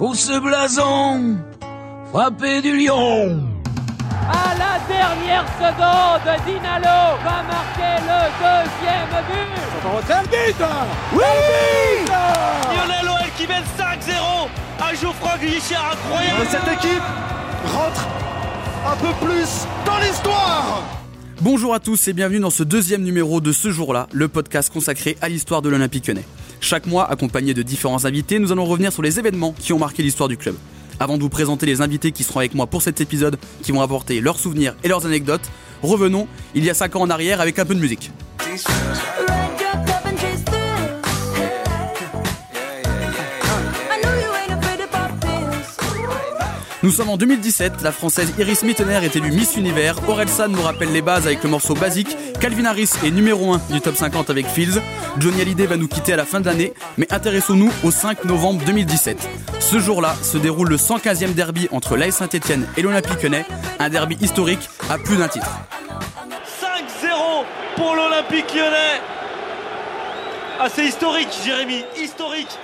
pour ce blason frappé du lion. À la dernière seconde, Dinalo va marquer le deuxième but. C'est un but Oui Lionel OL qui mène 5-0 à Geoffroy Guichard, incroyable Cette équipe rentre un peu plus dans l'histoire Bonjour à tous et bienvenue dans ce deuxième numéro de ce jour-là, le podcast consacré à l'histoire de l'Olympique lyonnais. Chaque mois, accompagné de différents invités, nous allons revenir sur les événements qui ont marqué l'histoire du club. Avant de vous présenter les invités qui seront avec moi pour cet épisode, qui vont apporter leurs souvenirs et leurs anecdotes, revenons il y a 5 ans en arrière avec un peu de musique. Nous sommes en 2017, la française Iris Mittener est élue Miss Univers, Orelsan nous rappelle les bases avec le morceau Basique, Calvin Harris est numéro 1 du top 50 avec Fields, Johnny Hallyday va nous quitter à la fin de l'année, mais intéressons-nous au 5 novembre 2017. Ce jour-là se déroule le 115e derby entre l'AS Saint-Etienne et l'Olympique Lyonnais, un derby historique à plus d'un titre. 5-0 pour l'Olympique Lyonnais. Ah c'est historique Jérémy, historique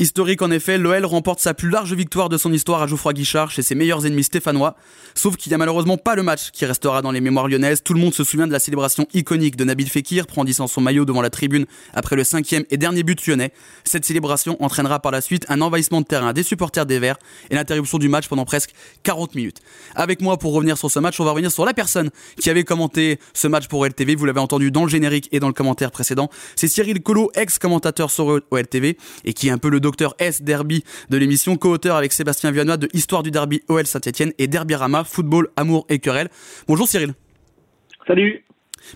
Historique en effet, l'OL remporte sa plus large victoire de son histoire à Geoffroy Guichard chez ses meilleurs ennemis stéphanois. Sauf qu'il n'y a malheureusement pas le match qui restera dans les mémoires lyonnaises. Tout le monde se souvient de la célébration iconique de Nabil Fekir brandissant son maillot devant la tribune après le cinquième et dernier but lyonnais. Cette célébration entraînera par la suite un envahissement de terrain des supporters des Verts et l'interruption du match pendant presque 40 minutes. Avec moi pour revenir sur ce match, on va revenir sur la personne qui avait commenté ce match pour OLTV. Vous l'avez entendu dans le générique et dans le commentaire précédent. C'est Cyril Collot, ex-commentateur sur OLTV et qui est un peu le docteur S Derby de l'émission, co-auteur avec Sébastien Vianois de Histoire du Derby OL Saint-Etienne et Derby Rama, football, amour et querelle. Bonjour Cyril. Salut.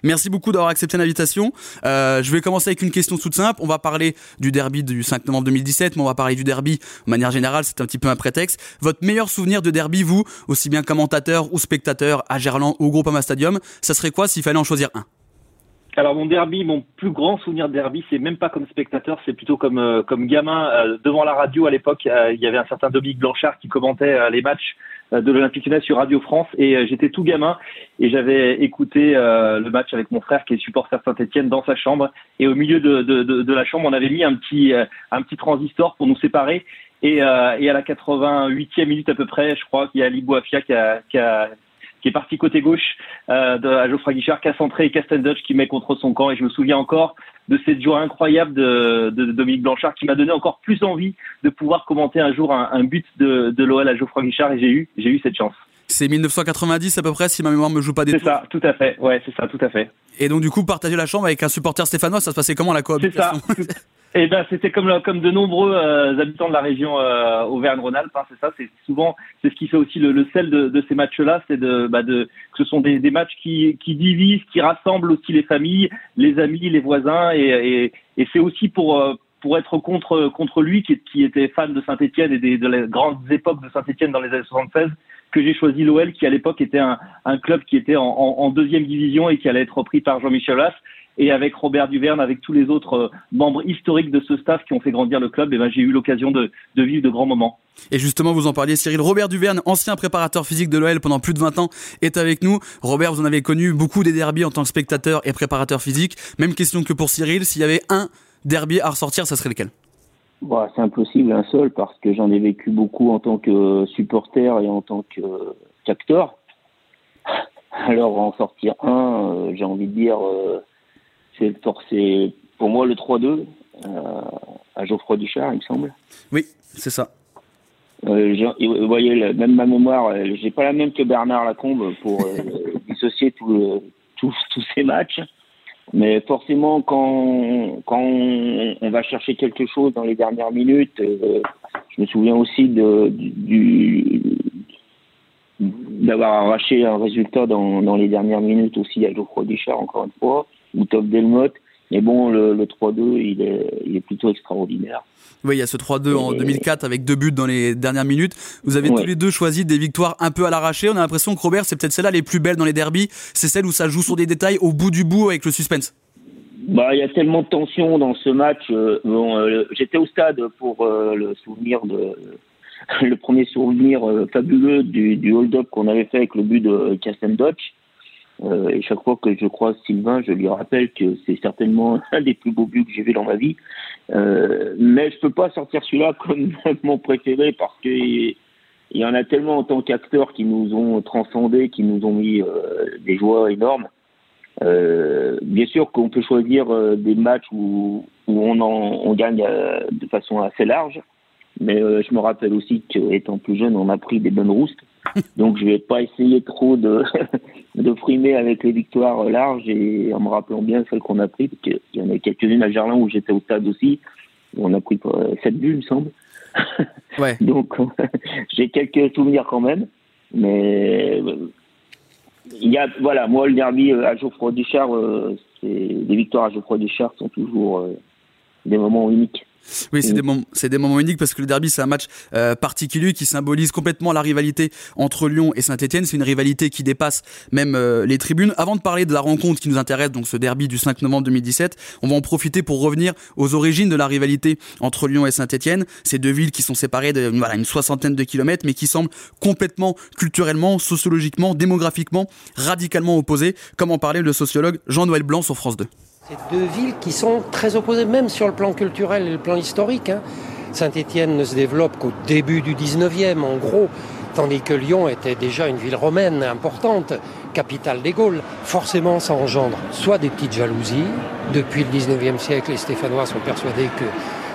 Merci beaucoup d'avoir accepté l'invitation. Euh, je vais commencer avec une question toute simple. On va parler du derby du 5 novembre 2017, mais on va parler du derby de manière générale. C'est un petit peu un prétexte. Votre meilleur souvenir de derby, vous, aussi bien commentateur ou spectateur à Gerland ou au Groupama Stadium, ça serait quoi s'il fallait en choisir un? Alors mon derby, mon plus grand souvenir de derby, c'est même pas comme spectateur, c'est plutôt comme euh, comme gamin. Euh, devant la radio à l'époque. euh, il y avait un certain Dominique Blanchard qui commentait euh, les matchs euh, de l'Olympique Lyonnais sur Radio France. Et j'étais tout gamin et j'avais écouté le match avec mon frère qui est supporter Saint-Etienne dans sa chambre. Et au milieu de, de, de, la chambre on avait mis un petit un petit transistor pour nous séparer. Et, euh, et à la 88e minute à peu près, je crois qu'il y a Ali Bouafia qui a, qui a qui est parti côté gauche euh, de, à Geoffroy Guichard, qui a centré et qui met contre son camp. Et je me souviens encore de cette joie incroyable de, de, de Dominique Blanchard qui m'a donné encore plus envie de pouvoir commenter un jour un, un but de, de l'OL à Geoffroy Guichard et j'ai eu, j'ai eu cette chance. C'est 1990 à peu près, si ma mémoire me joue pas des C'est ça, tout à fait. Ouais, c'est ça, tout à fait. Et donc du coup, partager la chambre avec un supporter stéphanois, ça se passait comment la C'est ça. Et ben c'était comme comme de nombreux euh, habitants de la région euh, Auvergne-Rhône-Alpes. hein, c'est ça. C'est souvent c'est ce qui fait aussi le, sel de, ces matchs-là, c'est de, bah de que ce sont des, matchs qui qui divisent, qui rassemblent aussi les familles, les amis, les voisins, et et, c'est aussi pour euh, pour être contre contre lui qui, qui était fan de Saint-Étienne et des, de les grandes époques de Saint-Étienne dans les années 76 que j'ai choisi l'OL qui à l'époque était un, un club qui était en, en, en deuxième division et qui allait être repris par Jean-Michel Aulas et avec Robert Duverne, avec tous les autres euh, membres historiques de ce staff qui ont fait grandir le club, et ben j'ai eu l'occasion de, de vivre de grands moments. Et justement, vous en parliez, Cyril. Robert Duverne, ancien préparateur physique de l'OL pendant plus de 20 ans, est avec nous. Robert, vous en avez connu beaucoup des derbies en tant que spectateur et préparateur physique. Même question que pour Cyril. S'il y avait un derby à ressortir, ça serait lequel? Bah, c'est impossible un seul parce que j'en ai vécu beaucoup en tant que supporter et en tant que qu'acteur. Alors en sortir un, euh, j'ai envie de dire, euh, c'est pour moi le 3-2 euh, à Geoffroy Duchard, il me semble. Oui, c'est ça. Euh, vous voyez, même ma mémoire, euh, j'ai pas la même que Bernard Lacombe pour dissocier tout le- tous tous ces matchs. Mais forcément, quand, quand on, on va chercher quelque chose dans les dernières minutes, euh, je me souviens aussi de, du, d'avoir arraché un résultat dans, dans les dernières minutes aussi à Geoffroy Duchard, encore une fois, ou Top Delmotte. Mais bon, le, le 3-2, il est, il est plutôt extraordinaire. Oui, il y a ce 3-2 en Et- 2004 avec deux buts dans les dernières minutes. Vous avez Ouais. tous les deux choisi des victoires un peu à l'arraché. On a l'impression que Robert, c'est peut-être celle-là les plus belles dans les derbies. C'est celle où ça joue sur des détails au bout du bout avec le suspense. Bah, il y a tellement de tension dans ce match. euh, bon, euh, j'étais au stade pour euh, le souvenir de le premier souvenir fabuleux du, du hold-up qu'on avait fait avec le but de Kasten Dodge. Euh, et chaque fois que je croise Sylvain, je lui rappelle que c'est certainement un des plus beaux buts que j'ai vu dans ma vie. Euh, mais je peux pas sortir celui-là comme mon préféré parce que il y en a tellement en tant qu'acteurs qui nous ont transcendés, qui nous ont mis euh, des joies énormes. Bien sûr qu'on peut choisir des matchs où, on, on gagne de façon assez large, mais je me rappelle aussi qu'étant plus jeune, on a pris des bonnes roustes. Donc je vais pas essayer trop de, de frimer avec les victoires larges et en me rappelant bien celles qu'on a prises, parce qu'il y en a quelques-unes à Gerlin où j'étais au stade aussi. On a pris 7 buts, il me semble. Ouais. Donc j'ai quelques souvenirs quand même. Mais il y a, voilà, moi, le derby à Geoffroy Duchard, euh, les victoires à Geoffroy Duchard sont toujours euh, des moments uniques. Oui, c'est des, moments, c'est des moments uniques parce que le derby, c'est un match euh, particulier qui symbolise complètement la rivalité entre Lyon et Saint-Etienne. C'est une rivalité qui dépasse même euh, les tribunes. Avant de parler de la rencontre qui nous intéresse, donc ce derby du 5 novembre 2017, on va en profiter pour revenir aux origines de la rivalité entre Lyon et Saint-Etienne. Ces deux villes qui sont séparées de voilà, une soixantaine de kilomètres, mais qui semblent complètement culturellement, sociologiquement, démographiquement, radicalement opposées, comme en parlait le sociologue Jean-Noël Blanc sur France 2. C'est deux villes qui sont très opposées, même sur le plan culturel et le plan historique. Hein. Saint-Étienne ne se développe qu'au début du 19e, en gros, tandis que Lyon était déjà une ville romaine importante, capitale des Gaules. Forcément, ça engendre soit des petites jalousies. Depuis le 19e siècle, les Stéphanois sont persuadés que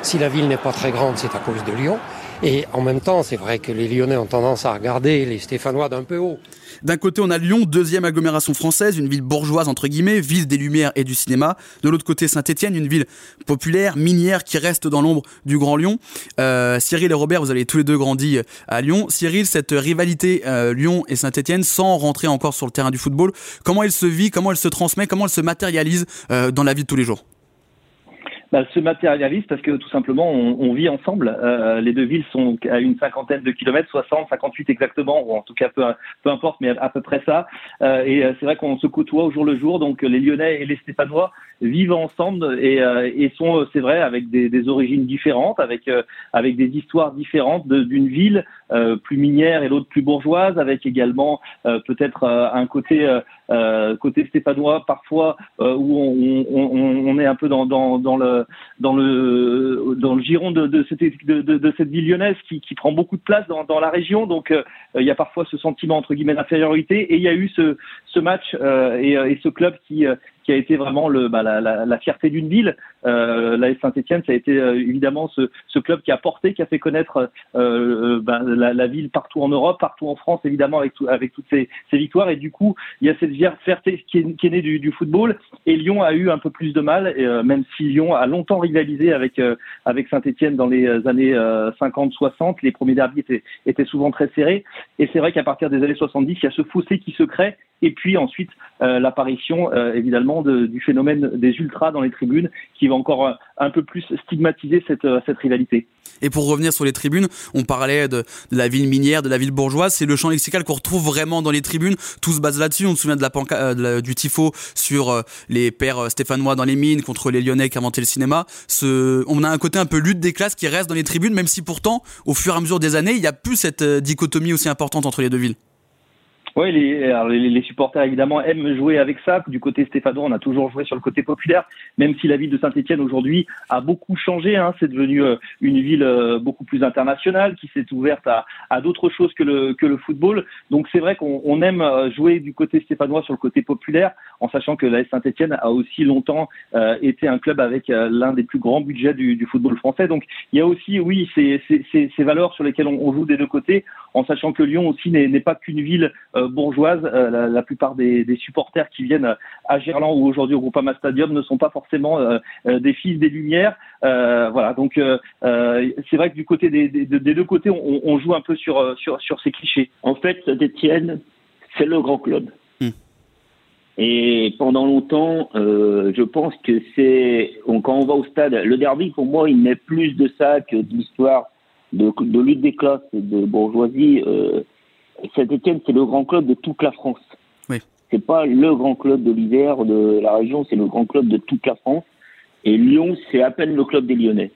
si la ville n'est pas très grande, c'est à cause de Lyon. Et en même temps, c'est vrai que les Lyonnais ont tendance à regarder les Stéphanois d'un peu haut. D'un côté, on a Lyon, deuxième agglomération française, une ville bourgeoise entre guillemets, ville des lumières et du cinéma. De l'autre côté, Saint-Étienne, une ville populaire, minière, qui reste dans l'ombre du Grand Lyon. Euh, Cyril et Robert, vous avez tous les deux grandi à Lyon. Cyril, cette rivalité euh, Lyon et Saint-Étienne, sans rentrer encore sur le terrain du football, comment elle se vit, comment elle se transmet, comment elle se matérialise euh, dans la vie de tous les jours? Bah, se matérialise parce que tout simplement on, on vit ensemble. Euh, les deux villes sont à une cinquantaine de kilomètres, 60, 58 exactement, ou en tout cas peu, peu importe, mais à peu près ça. Euh, et euh, c'est vrai qu'on se côtoie au jour le jour, donc les Lyonnais et les Stéphanois vivent ensemble et, euh, et sont, c'est vrai, avec des, des, origines différentes, avec euh, avec des histoires différentes d'une ville plus minière et l'autre plus bourgeoise, avec également peut-être un côté côté stéphanois parfois où on, on, on, est un peu dans, dans, dans le dans le dans le giron de, de, cette, de, de cette ville lyonnaise qui, qui, prend beaucoup de place dans, dans la région. Donc euh, il y a parfois ce sentiment entre guillemets d'infériorité et il y a eu ce, ce match euh, et, et, ce club qui qui a été vraiment le, bah, la, la, la, fierté d'une ville. Euh, Saint-Etienne, ça a été euh, évidemment ce, ce, club qui a porté, qui a fait connaître euh, bah, la, la, ville partout en Europe, partout en France, évidemment, avec, tout, avec toutes ces, ces, victoires. Et du coup, il y a cette fierté qui est, qui est née du, du, football. Et Lyon a eu un peu plus de mal, et, euh, même si Lyon a longtemps rivalisé avec, euh, avec Saint-Etienne dans les années 50-60. Les premiers derbys étaient, étaient souvent très serrés. Et c'est vrai qu'à partir des années 70, il y a ce fossé qui se crée. Et puis ensuite, l'apparition, évidemment, du phénomène des ultras dans les tribunes qui va encore euh, un peu plus stigmatiser cette, euh, cette rivalité. Et pour revenir sur les tribunes, on parlait de, la ville minière, de la ville bourgeoise, c'est le champ lexical qu'on retrouve vraiment dans les tribunes, tout se base là-dessus, on se souvient de la, panca euh, du tifo sur les pères stéphanois dans les mines contre les lyonnais qui inventaient le cinéma. On a un côté un peu lutte des classes qui reste dans les tribunes, même si pourtant, au fur et à mesure des années, il n'y a plus cette dichotomie aussi importante entre les deux villes. Oui, les, les, supporters évidemment aiment jouer avec ça. Du côté stéphanois, on a toujours joué sur le côté populaire, même si la ville de Saint-Etienne aujourd'hui a beaucoup changé. Hein. C'est devenu euh, une ville euh, beaucoup plus internationale qui s'est ouverte à, à d'autres choses que le, que le football. Donc c'est vrai qu'on on aime euh, jouer du côté stéphanois sur le côté populaire, en sachant que la Saint-Etienne a aussi longtemps euh, été un club avec l'un des plus grands budgets du, du, football français. Donc il y a aussi, oui, ces, ces, ces valeurs sur lesquelles on, on, joue des deux côtés, en sachant que Lyon aussi n'est pas qu'une ville bourgeoise. Euh, la, la, plupart des, des, supporters qui viennent à Gerland ou aujourd'hui au Groupama Stadium ne sont pas forcément euh, euh, des fils des Lumières. voilà, donc c'est vrai que du côté des, des, des deux côtés, on, on, joue un peu sur, sur, sur ces clichés. En fait, Saint-Etienne, c'est le grand club. Hmm. Et pendant longtemps, euh, je pense que c'est quand on va au stade, le derby pour moi, il met plus de ça que de l'histoire de, de lutte des classes et de bourgeoisie. Euh, Saint-Etienne, c'est le grand club de toute la France. Oui. C'est pas le grand club de l'hiver de la région, c'est le grand club de toute la France. Et Lyon, c'est à peine le club des Lyonnais.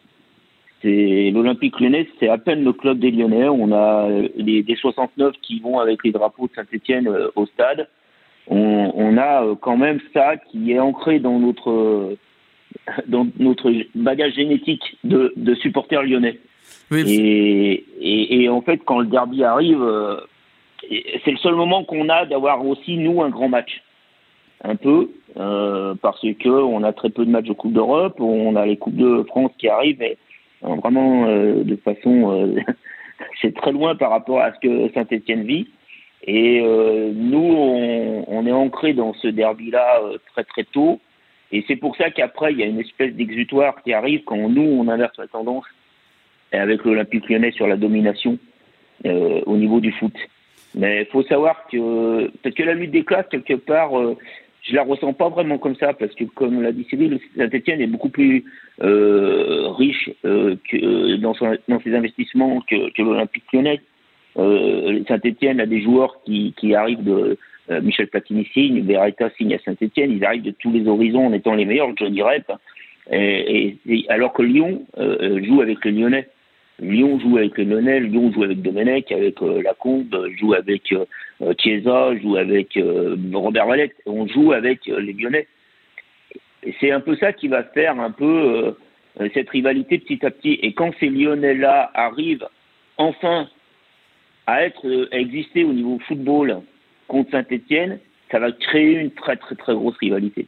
C'est l'Olympique Lyonnais, c'est à peine le club des Lyonnais. On a les, des 69 qui vont avec les drapeaux de Saint-Etienne euh, au stade. on, a euh, quand même ça qui est ancré dans notre dans notre bagage génétique de, de supporters lyonnais. Et, en fait, quand le derby arrive, c'est le seul moment qu'on a d'avoir aussi nous un grand match un peu euh, parce que on a très peu de matchs de Coupe d'Europe, on a les coupes de France qui arrivent, mais euh, vraiment euh, de façon c'est très loin par rapport à ce que Saint-Étienne vit. Et nous, on, on, est ancré dans ce derby-là très très tôt. Et c'est pour ça qu'après, il y a une espèce d'exutoire qui arrive quand nous, on inverse la tendance avec l'Olympique lyonnais sur la domination au niveau du foot. Mais il faut savoir que que la lutte des classes, quelque part, je la ressens pas vraiment comme ça parce que comme l'a dit Cyril, Saint-Etienne est beaucoup plus euh, riche euh, euh, dans, ses investissements que, que l'Olympique lyonnais. Euh, Saint-Etienne a des joueurs qui, arrivent de euh, Michel Platini signe, Beretta signe à Saint-Etienne, ils arrivent de tous les horizons en étant les meilleurs, Rep, et, et, alors que Lyon joue avec les Lyonnais. Lyon joue avec Lyonnais, Lyon joue avec Domenech, avec euh, Lacombe, joue avec euh, Chiesa, joue avec euh, Robert Valette. On joue avec les Lyonnais. C'est un peu ça qui va faire un peu cette rivalité petit à petit. Et quand ces Lyonnais-là arrivent enfin à être à exister au niveau football contre Saint-Etienne, ça va créer une très très très grosse rivalité.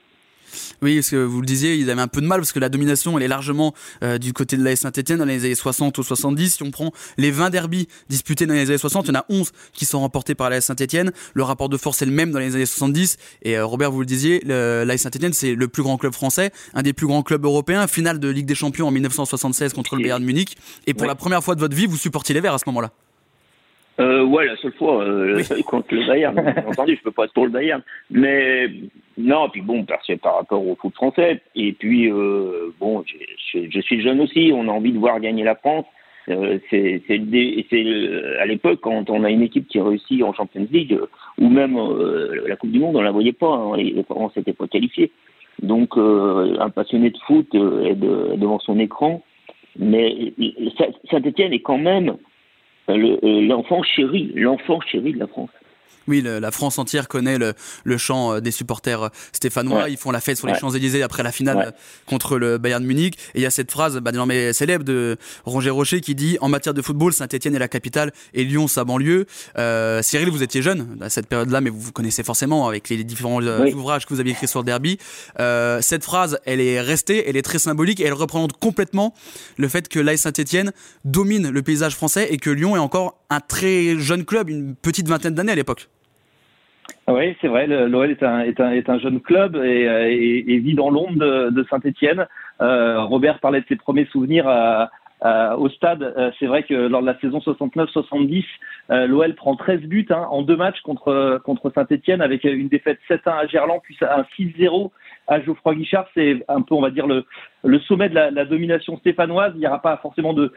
Oui, parce que vous le disiez, ils avaient un peu de mal parce que la domination, elle est largement euh, du côté de la Saint-Etienne dans les années 60 ou 70. Si on prend les 20 derbys disputés dans les années 60, il y en a 11 qui sont remportés par la Saint-Etienne. Le rapport de force est le même dans les années 70. Et euh, Robert, vous le disiez, la Saint-Etienne, c'est le plus grand club français, un des plus grands clubs européens, finale de Ligue des Champions en 1976 contre le Bayern Munich. Et pour la première fois de votre vie, vous supportiez les Verts à ce moment-là. Euh, ouais, la seule fois euh, contre le Bayern. Bien entendu, je peux pas être pour le Bayern, mais non. Puis bon, parce que par rapport au foot français. Et puis euh, bon, je, je, suis jeune aussi. On a envie de voir gagner la France. Euh, c'est à l'époque quand on a une équipe qui réussit en Champions League ou même euh, la Coupe du Monde, on la voyait pas. Hein, les France n'étaient pas qualifiés. Donc euh, un passionné de foot est, de, devant son écran. Mais Saint-Etienne est quand même euh, l'enfant chéri, l'enfant chéri de la France. Oui, la France entière connaît le, le chant euh, des supporters euh, stéphanois. Ils font la fête sur les Champs-Élysées après la finale contre le Bayern Munich. Et il y a cette phrase bah, désormais célèbre de Roger Rocher qui dit En matière de football, Saint-Etienne est la capitale et Lyon sa banlieue. Euh, Cyril, vous étiez jeune à cette période-là, mais vous vous connaissez forcément avec les différents ouvrages que vous aviez écrits sur le derby. Euh, cette phrase, elle est restée, elle est très symbolique et elle représente complètement le fait que l'AS Saint-Etienne domine le paysage français et que Lyon est encore un très jeune club, une petite vingtaine d'années à l'époque. Oui, c'est vrai. L'OL est un, est, un, est un jeune club et, euh, et, et vit dans l'ombre de, de Saint-Étienne. Euh, Robert parlait de ses premiers souvenirs à, au stade. Euh, c'est vrai que lors de la saison 69-70, euh, l'OL prend 13 buts hein, en deux matchs contre contre Saint-Étienne avec une défaite 7-1 à Gerland puis un 6-0 à Geoffroy Guichard. C'est un peu, on va dire, le, sommet de la, domination stéphanoise. Il n'y aura pas forcément de,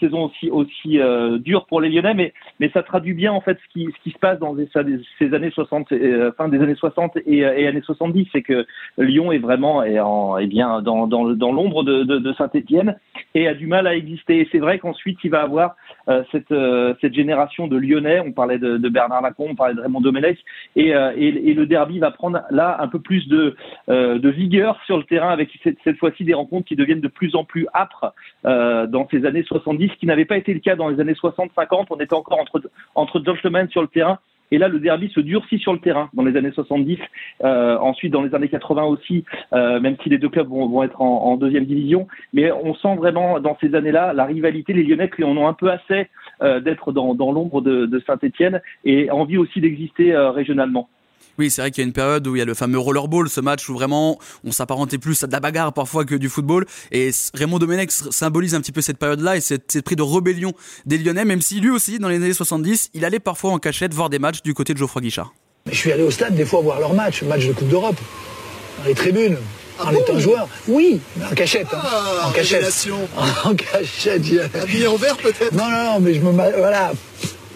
saison aussi, euh, dure pour les Lyonnais, mais, ça traduit bien en fait ce qui, se passe dans ces, années 60, euh, fin des années 60 et, et années 70. C'est que Lyon est vraiment est en, est bien dans, l'ombre de, Saint-Étienne et a du mal à exister. Et c'est vrai qu'ensuite, il va avoir euh, cette, euh, génération de Lyonnais. On parlait de, Bernard Lacombe, on parlait de Raymond Domenech, euh, et, le derby va prendre là un peu plus de, de vigueur sur le terrain avec cette, fois-ci des rencontres qui deviennent de plus en plus âpres dans ces années 70, ce qui n'avait pas été le cas dans les années 60-50. On était encore entre, entre gentlemen sur le terrain et là, le derby se durcit sur le terrain dans les années 70. Euh, ensuite, dans les années 80 aussi, euh, même si les deux clubs vont, être en, deuxième division. Mais on sent vraiment dans ces années-là la rivalité. Les Lyonnais qui en ont un peu assez euh, d'être dans, l'ombre de, de Saint-Etienne et envie aussi d'exister euh, régionalement. Oui, c'est vrai qu'il y a une période où il y a le fameux rollerball, ce match où vraiment on s'apparentait plus à de la bagarre parfois que du football. Et Raymond Domenech symbolise un petit peu cette période-là et cet esprit de rébellion des Lyonnais, même si lui aussi, dans les années 70, il allait parfois en cachette voir des matchs du côté de Geoffroy Guichard. Je suis allé au stade des fois voir leurs matchs, match de Coupe d'Europe, dans les tribunes. Ah en étant joueur Oui, en cachette. Hein. Ah, en cachette. En cachette. Habillé en vert peut-être Non, non, non, mais je me. Voilà.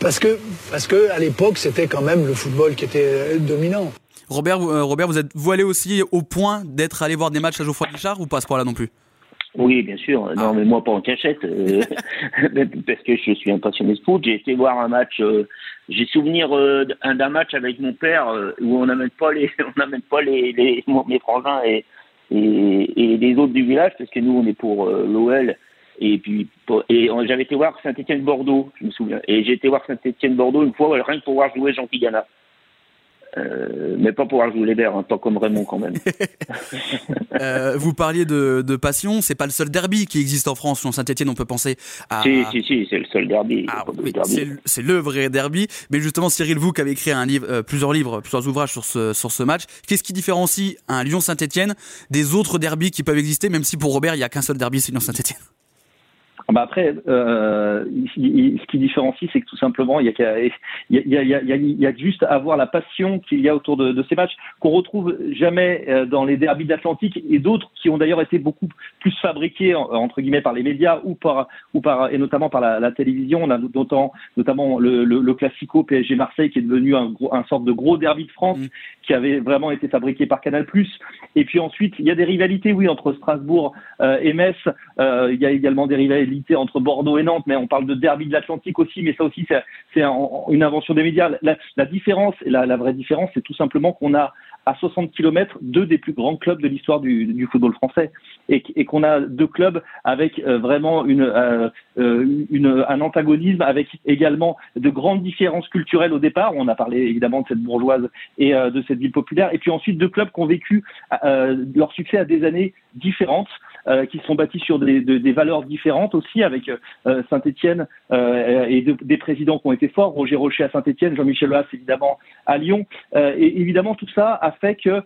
Parce que, parce que à l'époque, c'était quand même le football qui était euh, dominant. Robert, euh, Robert, vous êtes vous allé aussi au point d'être allé voir des matchs à Geoffroy Guichard ou pas à ce point-là non plus? Oui, bien sûr. Non, mais moi pas en cachette, euh, parce que je suis un passionné de foot. J'ai été voir un match. Euh, j'ai souvenir euh, d'un match avec mon père où on n'amène pas les, on n'amène pas les, les mes frangins et, et, et les autres du village, parce que nous on est pour l'OL. Et puis et j'avais été voir Saint-Étienne Bordeaux, je me souviens. Et j'ai été voir Saint-Étienne Bordeaux une fois, rien que pour voir jouer Jean Pigana. Euh, mais pas pour jouer les verts, hein, pas comme Raymond quand même. euh, vous parliez de, de passion, c'est pas le seul derby qui existe en France. Sur Saint-Etienne, on peut penser à. Si, si, si, c'est le seul derby. Ah, oui, c'est le vrai derby. Mais justement, Cyril Vous, qui avait écrit un livre, euh, plusieurs livres, plusieurs ouvrages sur ce, sur ce match, qu'est-ce qui différencie un Lyon-Saint-Etienne des autres derbys qui peuvent exister, même si pour Robert, il n'y a qu'un seul derby, c'est Lyon-Saint-Etienne bah après, euh, ce qui différencie, c'est que tout simplement, il y a, il y a, il y a, il y a juste à voir la passion qu'il y a autour de, de ces matchs qu'on retrouve jamais euh, dans les derbys d'Atlantique et d'autres qui ont d'ailleurs été beaucoup plus fabriqués entre guillemets par les médias ou par ou par et notamment par la, la télévision. On a notamment notamment le, le, le, classico PSG Marseille qui est devenu un gros, un sorte de gros derby de France mmh. qui avait vraiment été fabriqué par Canal+. Et puis ensuite, il y a des rivalités, oui, entre Strasbourg euh, et Metz. Euh, il y a également des rivalités entre Bordeaux et Nantes, mais on parle de derby de l'Atlantique aussi, mais ça aussi c'est une invention des médias. La, différence, la, vraie différence, c'est tout simplement qu'on a à 60 km deux des plus grands clubs de l'histoire du, football français et, qu'on a deux clubs avec euh, vraiment euh, euh, un antagonisme avec également de grandes différences culturelles au départ. On a parlé évidemment de cette bourgeoise et de cette ville populaire et puis ensuite deux clubs qui ont vécu leur succès à des années différentes. Euh, qui sont bâtis sur des, des, valeurs différentes aussi, avec euh, Saint-Étienne euh, et des présidents qui ont été forts, Roger Rocher à Saint-Étienne, Jean-Michel Aulas évidemment à Lyon. et évidemment, tout ça a fait que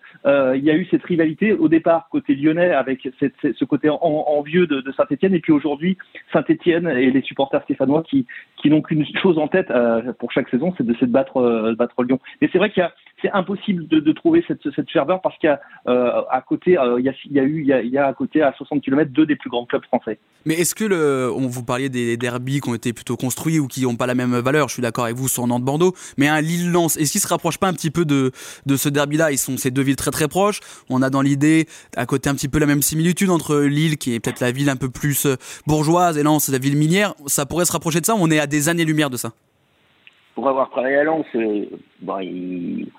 il y a eu cette rivalité au départ côté lyonnais avec cette, ce côté envieux de, de Saint-Étienne, et puis aujourd'hui Saint-Étienne et les supporters stéphanois qui, qui n'ont qu'une chose en tête pour chaque saison, c'est de, de battre, battre Lyon. Mais c'est vrai qu'il y a c'est impossible de, de, trouver cette, cette ferveur parce a euh, à côté, euh, il, y a, il, y a, eu, il y a, il y a à côté à 60 km deux des plus grands clubs français. Mais est-ce que le, on vous parliez des derbys qui ont été plutôt construits ou qui n'ont pas la même valeur Je suis d'accord avec vous sur Nantes-Bordeaux, mais un Lille-Lens, est-ce qu'il se rapproche pas un petit peu de, de ce derby-là? Ils sont ces deux villes très très proches. On a dans l'idée à côté un petit peu la même similitude entre Lille, qui est peut-être la ville un peu plus euh, bourgeoise, et Lens, la ville minière. Ça pourrait se rapprocher de ça? On est à des années-lumière de ça? Pour avoir travaillé à Lens, bon, il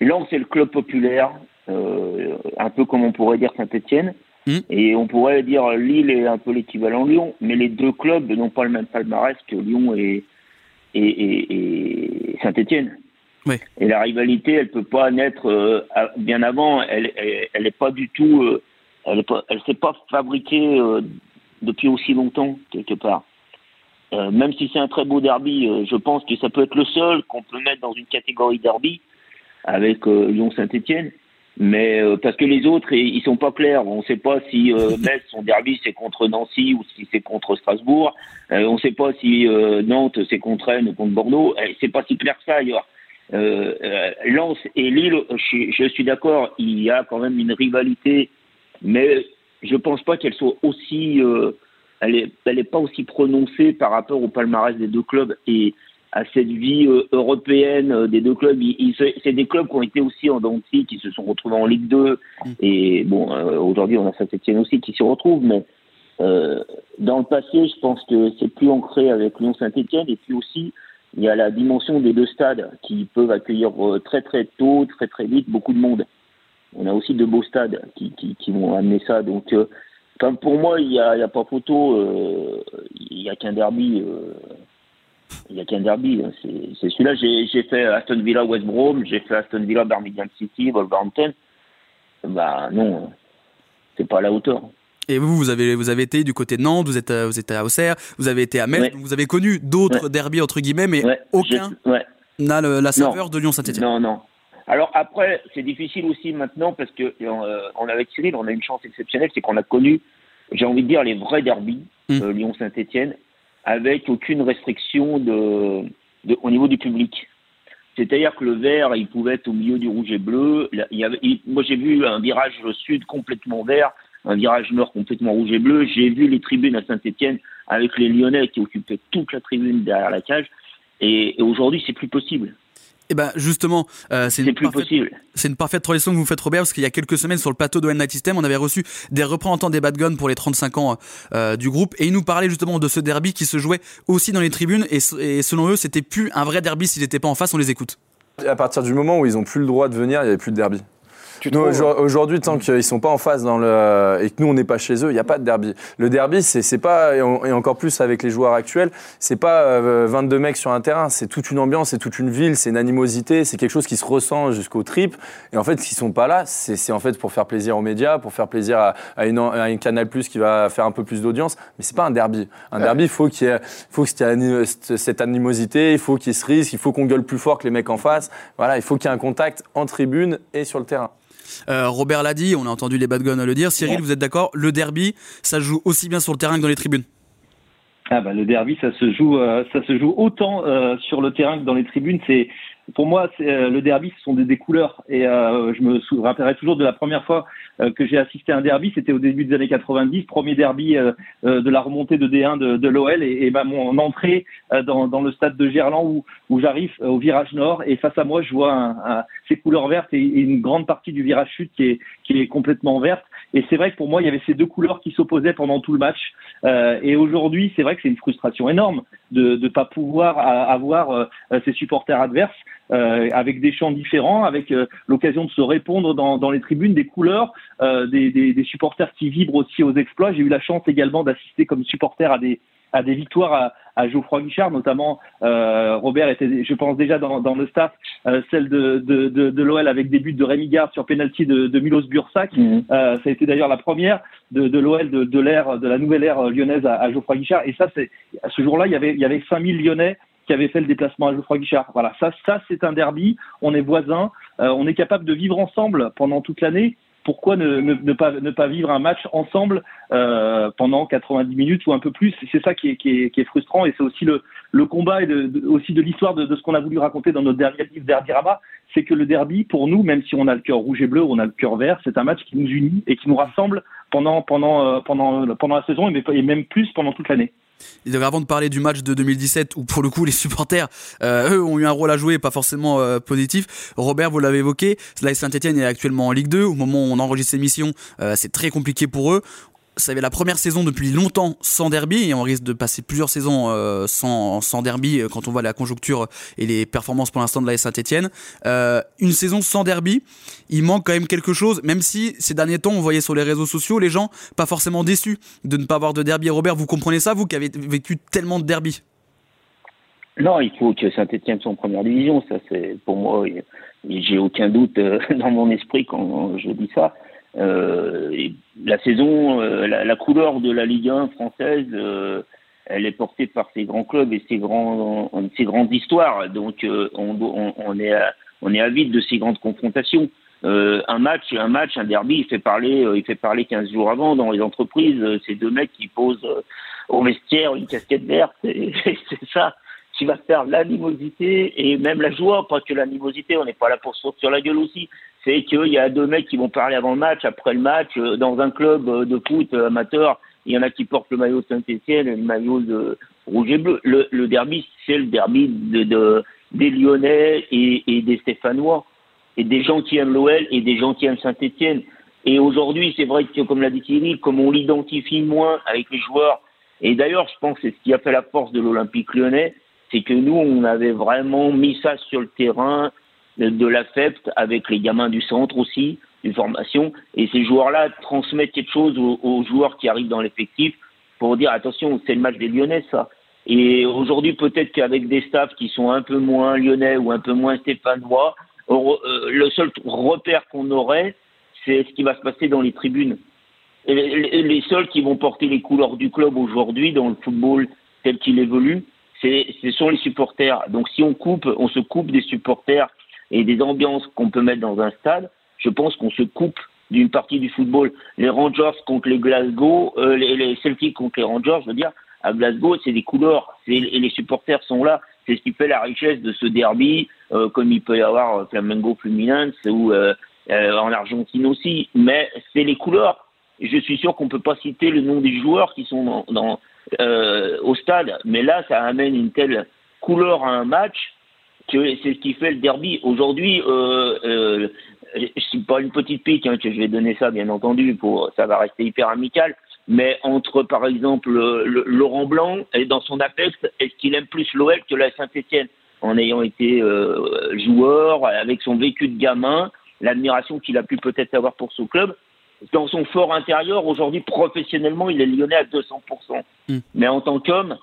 Lens, c'est le club populaire, euh, un peu comme on pourrait dire Saint-Etienne. Hmm. Et on pourrait dire Lille est un peu l'équivalent Lyon, mais les deux clubs n'ont pas le même palmarès que Lyon et, et, Saint-Etienne. Et la rivalité, elle peut pas naître euh, bien avant. Elle, elle, est pas du tout, euh, elle est elle s'est pas fabriquée depuis aussi longtemps quelque part. même si c'est un très beau derby, je pense que ça peut être le seul qu'on peut mettre dans une catégorie derby avec euh, Lyon-Saint-Etienne. Mais euh, parce que les autres, ils sont pas clairs. On ne sait pas si euh, Metz, son derby, c'est contre Nancy ou si c'est contre Strasbourg. on ne sait pas si Nantes, c'est contre Rennes ou contre Bordeaux. c'est pas si clair que ça ailleurs. Euh, Lens et Lille, je, je suis d'accord, il y a quand même une rivalité, mais je pense pas qu'elle soit aussi, elle est, elle est pas aussi prononcée par rapport au palmarès des deux clubs. Et à cette vie euh, européenne euh, des deux clubs. C'est des clubs qui ont été aussi en Dancy, qui se sont retrouvés en Ligue 2. Mm. Et bon, euh, aujourd'hui, on a Saint-Etienne aussi qui s'y retrouve. Mais dans le passé, je pense que c'est plus ancré avec Lyon-Saint-Etienne. Et puis aussi, il y a la dimension des deux stades qui peuvent accueillir très très tôt, très très vite beaucoup de monde. On a aussi de beaux stades qui, qui, qui vont amener ça. Donc, comme pour moi, il n'y a, a, pas photo. Il n'y a qu'un derby il n'y a qu'un derby, hein. c'est celui-là. J'ai fait Aston Villa West Brom, j'ai fait Aston Villa Birmingham City, Wolverhampton. Bah non, c'est pas à la hauteur. Et vous, vous avez, vous avez été du côté de Nantes, vous êtes, euh, vous êtes à Auxerre, vous avez été à Metz, vous avez connu d'autres derbies entre guillemets, mais aucun n'a la saveur de Lyon-Saint-Etienne. Non, non. Alors après, c'est difficile aussi maintenant parce que euh, on avec Cyril, on a une chance exceptionnelle, c'est qu'on a connu, j'ai envie de dire, les vrais derbies, hum. euh, Lyon-Saint-Etienne, avec aucune restriction de, de, au niveau du public. C'est-à-dire que le vert, il pouvait être au milieu du rouge et bleu. Il y avait, moi, j'ai vu un virage sud complètement vert, un virage nord complètement rouge et bleu. J'ai vu les tribunes à Saint-Etienne avec les Lyonnais qui occupaient toute la tribune derrière la cage. Et, et aujourd'hui, c'est plus possible. Eh ben justement, euh, c'est une, plus parfaite- possible. c'est une parfaite transition que vous faites Robert, parce qu'il y a quelques semaines sur le plateau de Night System, on avait reçu des représentants des Bad Guns pour les 35 ans euh, du groupe, et ils nous parlaient justement de ce derby qui se jouait aussi dans les tribunes, et, et selon eux, c'était plus un vrai derby s'ils n'étaient pas en face, on les écoute. À partir du moment où ils ont plus le droit de venir, il n'y avait plus de derby. Aujourd'hui, tant qu'ils sont pas en face dans le et que nous on n'est pas chez eux, il n'y a pas de derby. Le derby, c'est pas et, en- et encore plus avec les joueurs actuels, c'est pas euh, 22 mecs sur un terrain, c'est toute une ambiance, c'est toute une ville, c'est une animosité, c'est quelque chose qui se ressent jusqu'aux tripes. Et en fait, s'ils sont pas là, c'est en fait pour faire plaisir aux médias, pour faire plaisir à, à une, à une Canal Plus qui va faire un peu plus d'audience. Mais c'est pas un derby. Un derby, il faut qu'il y ait, faut ani- cette animosité, il faut qu'il se risque, il faut qu'on gueule plus fort que les mecs en face. Voilà, il faut qu'il y ait un contact en tribune et sur le terrain. Euh, Robert l'a dit, on a entendu les Bad Guns le dire. Cyril, vous êtes d'accord? Le derby, ça joue aussi bien sur le terrain que dans les tribunes. Ah bah, le derby, ça se joue, euh, ça se joue autant euh, sur le terrain que dans les tribunes. C'est pour moi, euh, le derby, ce sont des, des couleurs. Et euh, je me rappellerai toujours de la première fois euh, que j'ai assisté à un derby. C'était au début des années 90, premier derby euh, de la remontée de D1 de, de l'OL. Et, et bah, mon entrée dans, dans le stade de Gerland où, où j'arrive au virage nord et face à moi, je vois un, un- ces couleurs vertes et, et une grande partie du virage sud qui est, qui est complètement verte. Et c'est vrai que pour moi, il y avait ces deux couleurs qui s'opposaient pendant tout le match. Euh, et aujourd'hui, c'est vrai que c'est une frustration énorme de ne pas pouvoir avoir euh, ces supporters adverses euh, avec des chants différents, avec euh, l'occasion de se répondre dans, dans les tribunes, des couleurs, euh, des, des, des supporters qui vibrent aussi aux exploits. J'ai eu la chance également d'assister comme supporter à des à des victoires à, à Geoffroy Guichard, notamment euh, Robert était, je pense déjà dans, dans le staff, euh, celle de, de, de, de l'OL avec des buts de Rémi Gard sur penalty de, de Milos Bursak. Mhm. Euh, ça a été d'ailleurs la première de, de l'OL de, de l'ère de la nouvelle ère lyonnaise à, à Geoffroy Guichard. Et ça, c'est ce jour-là, il y avait il y avait 5000 Lyonnais qui avaient fait le déplacement à Geoffroy Guichard. Voilà, ça, ça c'est un derby. On est voisins, euh, on est capable de vivre ensemble pendant toute l'année. Pourquoi ne, pas ne pas vivre un match ensemble euh, pendant 90 minutes ou un peu plus? C'est ça qui est, qui est, qui est frustrant et c'est aussi le, le combat et aussi de l'histoire de, ce qu'on a voulu raconter dans notre dernier livre Derby-Rama, c'est que le derby, pour nous, même si on a le cœur rouge et bleu, on a le cœur vert, c'est un match qui nous unit et qui nous rassemble pendant euh, la saison et même plus pendant toute l'année. Et avant de parler du match de 2017, où pour le coup les supporters, euh, eux, ont eu un rôle à jouer, pas forcément euh, positif. Robert, vous l'avez évoqué, la Saint-Etienne est actuellement en Ligue 2. Au moment où on enregistre cette émission, euh, c'est très compliqué pour eux. Ça avait la première saison depuis longtemps sans derby et on risque de passer plusieurs saisons euh, sans, sans derby euh, quand on voit la conjoncture et les performances pour l'instant de la Saint-Etienne. Euh, une saison sans derby, il manque quand même quelque chose, même si ces derniers temps on voyait sur les réseaux sociaux les gens pas forcément déçus de ne pas avoir de derby. Robert, vous comprenez ça, vous qui avez vécu tellement de derby? Non, il faut que Saint-Etienne soit en première division. Ça, c'est pour moi, j'ai aucun doute euh, dans mon esprit quand je dis ça. Euh, et la saison, euh, la, la couleur de la Ligue 1 française, euh, elle est portée par ces grands clubs et ces grands, ces grandes histoires. Donc, on, on, on est, à- on est avide de ces grandes confrontations. Euh, un match, un match, un derby, il fait parler, euh, il fait parler 15 jours avant dans les entreprises. euh, ces deux mecs qui posent au vestiaire une casquette verte, c'est ça qui va faire l'animosité et même la joie, pas que l'animosité, on n'est pas là pour se sur la gueule aussi. C'est qu'il y a deux mecs qui vont parler avant le match, après le match, euh, dans un club euh, de foot euh, amateur, il y en a qui portent le maillot Saint-Etienne et le maillot de rouge et bleu. Le, derby, c'est le derby de, de- des Lyonnais et, et des Stéphanois, et des gens qui aiment l'OL et des gens qui aiment Saint-Etienne. Et aujourd'hui, c'est vrai que, comme l'a dit Thierry, comme on l'identifie moins avec les joueurs, et d'ailleurs, je pense que c'est ce qui a fait la force de l'Olympique lyonnais, c'est que nous, on avait vraiment mis ça sur le terrain de, de la FEPT avec les gamins du centre aussi, une formation, et ces joueurs-là transmettent quelque chose aux, joueurs qui arrivent dans l'effectif pour dire attention, c'est le match des Lyonnais, ça. Et aujourd'hui, peut-être qu'avec des staffs qui sont un peu moins lyonnais ou un peu moins stéphanois, euh, le seul repère qu'on aurait, c'est ce qui va se passer dans les tribunes. Les, seuls qui vont porter les couleurs du club aujourd'hui dans le football tel qu'il évolue, ce sont les supporters. Donc si on coupe, on se coupe des supporters et des ambiances qu'on peut mettre dans un stade, je pense qu'on se coupe d'une partie du football. Les Rangers contre les Glasgow, euh, les, les Celtics contre les Rangers, je veux dire, à Glasgow, c'est des couleurs, et les supporters sont là. C'est ce qui fait la richesse de ce derby, euh, comme il peut y avoir euh, Flamengo Fluminense ou en Argentine aussi. Mais c'est les couleurs. Je suis sûr qu'on peut pas citer le nom des joueurs qui sont dans, au stade, mais là, ça amène une telle couleur à un match. C'est ce qui fait le derby. Aujourd'hui, euh, euh, c'est pas une petite pique hein, que je vais donner ça, bien entendu, pour ça va rester hyper amical. Mais entre, par exemple, Laurent Blanc et dans son apex, est-ce qu'il aime plus l'OL que la Saint-Etienne? En ayant été euh, joueur, avec son vécu de gamin, l'admiration qu'il a pu peut-être avoir pour son club, dans son fort intérieur, aujourd'hui, professionnellement, il est lyonnais à 200%. Mm. Mais en tant qu'homme,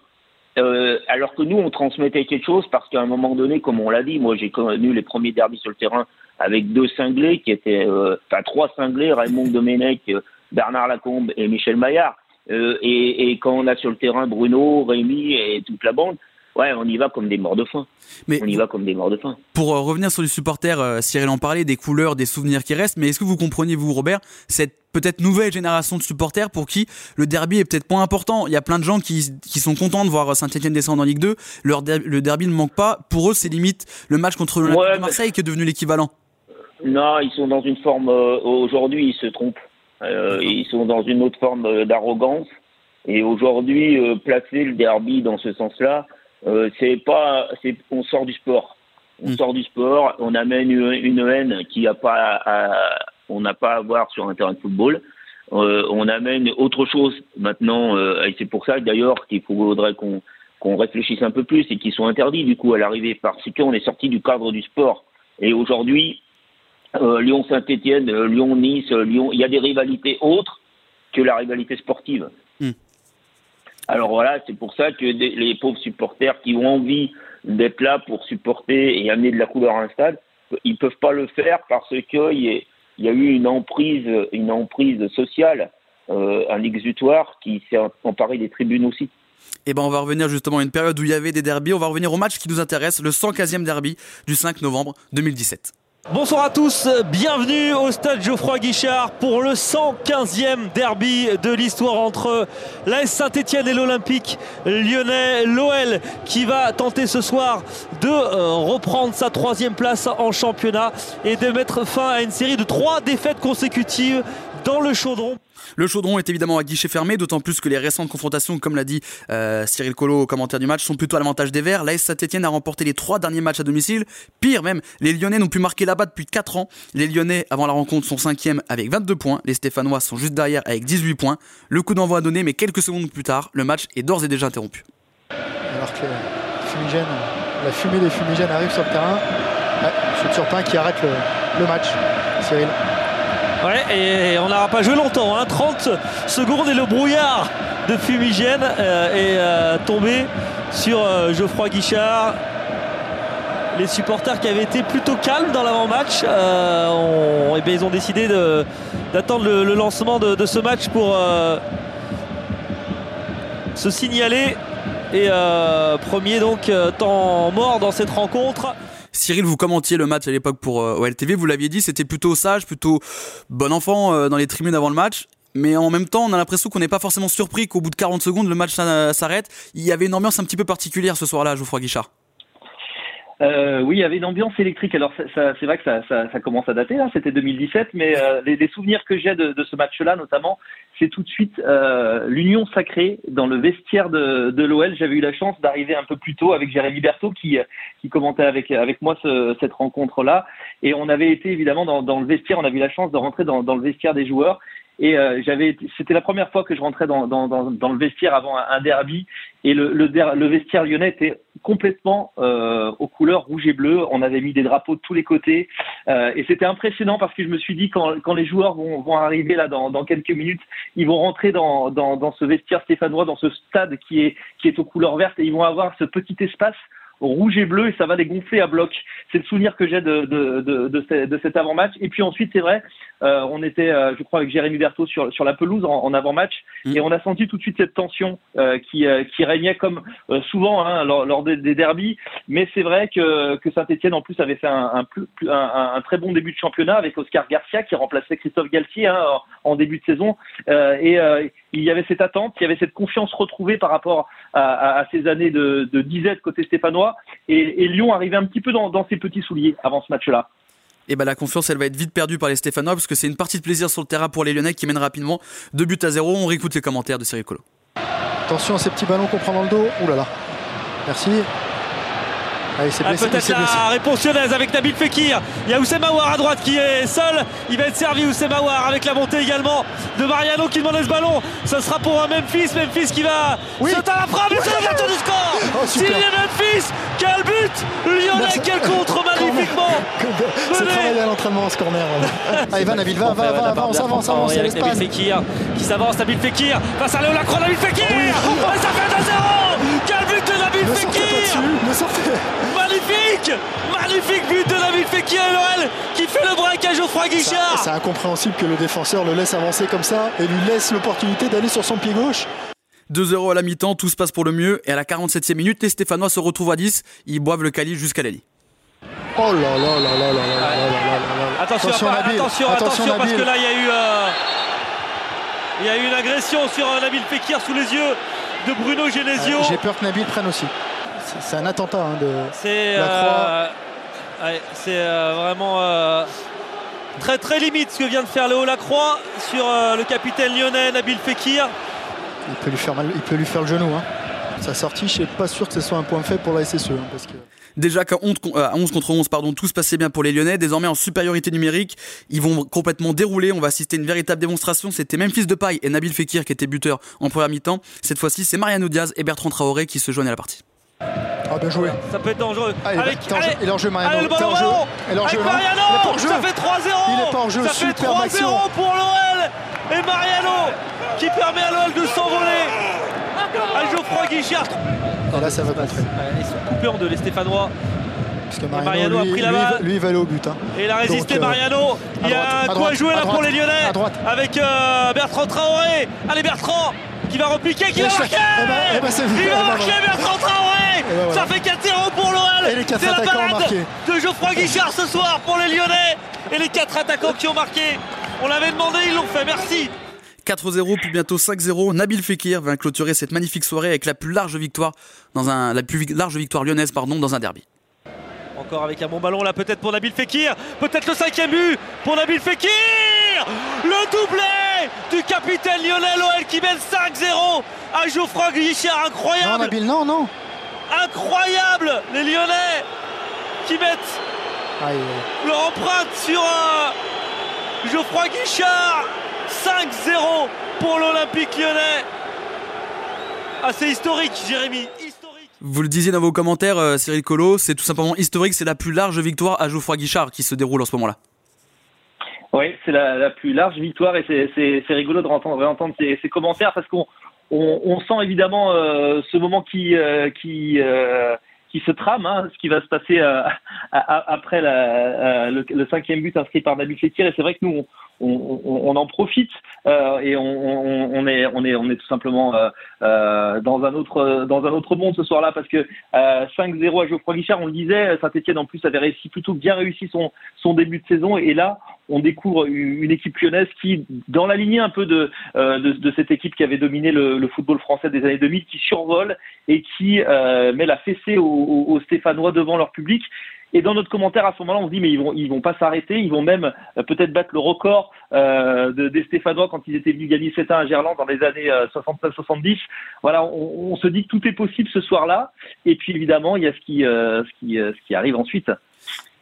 euh, alors que nous, on transmettait quelque chose parce qu'à un moment donné, comme on l'a dit, moi j'ai connu les premiers derbys sur le terrain avec deux cinglés qui étaient, euh, enfin trois cinglés, Raymond Domenech, euh, Bernard Lacombe et Michel Maillard. Et, et, quand on a sur le terrain Bruno, Rémi et toute la bande, Ouais, on y va comme des morts de faim. Mais on y va comme des morts de faim. Pour euh, revenir sur les supporters, euh, Cyril en parlait, des couleurs, des souvenirs qui restent, mais est-ce que vous comprenez, vous, Robert, cette peut-être nouvelle génération de supporters pour qui le derby est peut-être pas important? Il y a plein de gens qui, qui sont contents de voir Saint-Etienne descendre en Ligue 2. Leur le derby ne manque pas. Pour eux, c'est limite le match contre le de Marseille qui est devenu l'équivalent. Non, ils sont dans une forme. Euh, aujourd'hui, ils se trompent. ils sont dans une autre forme d'arrogance. Et aujourd'hui, placer le derby dans ce sens-là, euh, c'est pas, c'est, on sort du sport. On hmm. sort du sport, on amène une, haine qui a pas, on n'a pas à voir sur un terrain de football. Euh, on amène autre chose maintenant, euh, et c'est pour ça d'ailleurs qu'il faudrait qu'on qu'on réfléchisse un peu plus et qu'ils soient interdits du coup à l'arrivée parce qu'on est sorti du cadre du sport. Et aujourd'hui, euh, Lyon-Saint-Étienne, euh, Lyon-Nice, Lyon, il y a des rivalités autres que la rivalité sportive. Alors voilà, c'est pour ça que les pauvres supporters qui ont envie d'être là pour supporter et amener de la couleur à un stade, ils peuvent pas le faire parce qu'il y, a eu une emprise, une emprise sociale, euh, un exutoire qui s'est emparé des tribunes aussi. Et eh ben on va revenir justement à une période où il y avait des derbies. On va revenir au match qui nous intéresse, le 115e derby du 5 novembre 2017. Bonsoir à tous, bienvenue au stade Geoffroy Guichard pour le 115e derby de l'histoire entre l'AS Saint-Etienne et l'Olympique lyonnais. L'OL qui va tenter ce soir de euh, reprendre sa troisième place en championnat et de mettre fin à une série de trois défaites consécutives dans le chaudron. Le chaudron est évidemment à guichet fermé, d'autant plus que les récentes confrontations, comme l'a dit euh, Cyril Collot au commentaire du match, sont plutôt à l'avantage des Verts. L'AS Saint-Etienne a remporté les trois derniers matchs à domicile. Pire même, les Lyonnais n'ont plus marqué là-bas depuis 4 ans. Les Lyonnais, avant la rencontre, sont 5 avec 22 points. Les Stéphanois sont juste derrière avec 18 points. Le coup d'envoi a donné, mais quelques secondes plus tard, le match est d'ores et déjà interrompu. Alors que la fumée des fumigènes arrive sur le terrain. Ouais, Turpin qui arrête le, le match. Cyril. Ouais, et on n'aura pas joué longtemps. 30 hein. secondes et le brouillard de fumigène euh, est euh, tombé sur euh, Geoffroy Guichard. Les supporters qui avaient été plutôt calmes dans l'avant-match, ont, eh ils ont décidé d'attendre le, lancement de, ce match pour se signaler. Et premier donc temps mort dans cette rencontre. Cyril, vous commentiez le match à l'époque pour euh, OLTV, vous l'aviez dit, c'était plutôt sage, plutôt bon enfant euh, dans les tribunes avant le match. Mais en même temps, on a l'impression qu'on n'est pas forcément surpris qu'au bout de 40 secondes, le match s'arrête. Il y avait une ambiance un petit peu particulière ce soir-là, Geoffroy Guichard. Euh, oui, il y avait une ambiance électrique. Alors c'est vrai que ça, commence à dater, hein, c'était 2017, mais euh, les, souvenirs que j'ai de, ce match-là, notamment, c'est tout de suite euh, l'union sacrée dans le vestiaire de, l'OL. J'avais eu la chance d'arriver un peu plus tôt avec Jérémy Berthaud qui, commentait avec, moi cette rencontre-là, et on avait été évidemment dans, le vestiaire, on avait eu la chance de rentrer dans, le vestiaire des joueurs. Et euh, c'était la première fois que je rentrais dans, le vestiaire avant un, derby. Et le, vestiaire lyonnais était complètement euh, aux couleurs rouge et bleu. On avait mis des drapeaux de tous les côtés. Euh, et c'était impressionnant parce que je me suis dit, quand, quand les joueurs vont, vont arriver là dans, dans quelques minutes, ils vont rentrer dans, dans, dans ce vestiaire stéphanois, dans ce stade qui est, qui est aux couleurs vertes. Et ils vont avoir ce petit espace rouge et bleu et ça va les gonfler à bloc. C'est le souvenir que j'ai de, de, de, de, cet avant-match. Et puis ensuite, c'est vrai, euh, on était, euh, je crois, avec Jérémy Berthaud sur, sur la pelouse en, avant-match mm. et on a senti tout de suite cette tension euh, qui, qui régnait comme souvent hein, lors, lors, des, des derbies. Mais c'est vrai que, que Saint-Etienne, en plus, avait fait un, un, plus, un, un, très bon début de championnat avec Oscar Garcia qui remplaçait Christophe Galtier hein, en, début de saison. et il y avait cette attente, il y avait cette confiance retrouvée par rapport à, à, ces années de, de disette côté stéphanois. Et, Lyon arrivait un petit peu dans, ses petits souliers avant ce match-là. Et ben la confiance, elle va être vite perdue par les Stéphanois parce que c'est une partie de plaisir sur le terrain pour les Lyonnais qui mènent rapidement deux buts à zéro. On réécoute les commentaires de Cyril Colo. Attention à ces petits ballons qu'on prend dans le dos. Ouh là là. Merci. Ah, il Peut-être blessé. la réponse lyonnaise avec Nabil Fekir. Il y a Oussem à droite qui est seul. Il va être servi Oussem avec la montée également de Mariano qui demande ce ballon. Ce sera pour un Memphis. Memphis qui va Oui. sauter à la frappe et c'est l'ouverture du score. Oh. Signé Memphis. Quel but Lyonnais, Merci. quel contre magnifiquement. C'est travaillé à l'entraînement ce corner. Allez, va Nabil, va, va, va, avance, avance, avance, avec Nabil. Fekir qui s'avance, Nabil Fekir face à Léo Lacroix, Nabil Fekir Et ça fait 2-0 Quel but de Nabil Fekir Magnifique Magnifique but de Nabil Fekir et l'OL qui fait le braquage au Franck Guichard C'est incompréhensible que le défenseur le laisse avancer comme ça et lui laisse l'opportunité d'aller sur son pied gauche. 2-0 à la mi-temps, tout se passe pour le mieux et à la 47e minute, les Stéphanois se retrouvent à 10, ils boivent le calice jusqu'à l'Eli. Oh là là là là là là là Attention, attention, Nabil, attention, attention Nabil. parce que là il y a eu euh, il y a eu une agression sur Nabil Fekir sous les yeux de Bruno Genesio. Ouais, J'ai peur que Nabil prenne aussi. C'est- un attentat hein, de. C'est euh, ouais, euh, vraiment euh, très très limite ce que vient de faire Léo Lacroix sur euh, le capitaine lyonnais Nabil Fekir. Il peut lui faire mal, il peut lui faire le genou. Hein. Sa sortie, je suis pas sûr que ce soit un point faible pour la SSE. hein, parce que... Déjà qu'à 11, con- euh, à 11 contre 11, pardon, tout se passait bien pour les Lyonnais. Désormais en supériorité numérique, ils vont complètement dérouler. On va assister à une véritable démonstration. C'était Memphis Depay et Nabil Fekir qui étaient buteurs en première mi-temps. Cette fois-ci, c'est Mariano Diaz et Bertrand Traoré qui se joignent à la partie. Ah, bien joué. Ça peut être dangereux. Allez, Avec, jeu- il est en jeu, Mariano. allez, le ballon, jeu. Il est en jeu, non Mariano, Il est pas en jeu. ça fait 3-0. Il est pas en jeu, Ça fait superbe 3-0 action. pour l'OL. Et Mariano qui permet à l'OL de s'envoler. À Geoffroy Guichard. Là, ça va contrer. Ils sont coupés en deux, les Stéphanois. Parce que Mariano Mariano, a pris la balle. lui, il va aller au but. hein. Et il a résisté Donc, euh, Mariano. Il y a à droite, jouer là pour les Lyonnais. à droite. Avec euh, Bertrand Traoré. Allez Bertrand qui va repliquer, qui va marquer. eh ben- eh ben, il eh va ben, marquer. Bertrand Traoré. ben, voilà. Ça fait 4-0 pour l'OL. C'est la balade de Geoffroy Guichard ce soir pour les Lyonnais. Et les quatre attaquants qui ont marqué. On l'avait demandé, ils l'ont fait. Merci. 4-0 puis bientôt 5-0. Nabil Fekir vient clôturer cette magnifique soirée avec la plus large victoire dans un, la plus large victoire lyonnaise pardon, dans un derby. Encore avec un bon ballon là peut-être pour Nabil Fekir. Peut-être le cinquième but pour Nabil Fekir. Le doublé du capitaine Lionel l'OL qui mène 5-0 à Geoffroy Guichard. Non, Incroyable. Nabil, non, non. Incroyable les Lyonnais qui mettent Aïe, aïe. leur empreinte sur euh, Geoffroy Guichard. 5-0 pour l'Olympique lyonnais. Assez historique Jérémy. Historique. Vous le disiez dans vos commentaires, euh, Cyril Collot, c'est tout simplement historique. C'est la plus large victoire à Geoffroy Guichard qui se déroule en ce moment-là. Oui, c'est la, la plus large victoire et c'est- rigolo de entendre, de entendre ces, ces commentaires parce qu'on on, on sent évidemment euh, ce moment qui euh, qui euh, qui se trame, hein, ce qui va se passer euh, après la, euh, le, le cinquième but inscrit par Nabil Fekir et c'est vrai que nous on, on, en profite euh, et on, on, est on est on est tout simplement euh, euh, dans un autre dans un autre monde ce soir-là parce que euh, 5-0 à Geoffroy Guichard, on le disait, Saint-Etienne en plus avait réussi plutôt bien réussi son son début de saison et là on découvre une équipe lyonnaise qui, dans la lignée un peu de, euh, de, de cette équipe qui avait dominé le, le football français des années 2000, qui survole et qui euh, met la fessée aux- aux Stéphanois devant leur public. Et dans notre commentaire à ce moment-là, on se dit mais ils vont ils vont pas s'arrêter, ils vont même euh, peut-être battre le record euh, de, des Stéphanois quand ils étaient venus gagner 7-1 à Gerland dans les années euh, 69-70. Voilà, on, on se dit que tout est possible ce soir-là. Et puis évidemment, il y a ce qui euh, ce qui euh, ce qui arrive ensuite.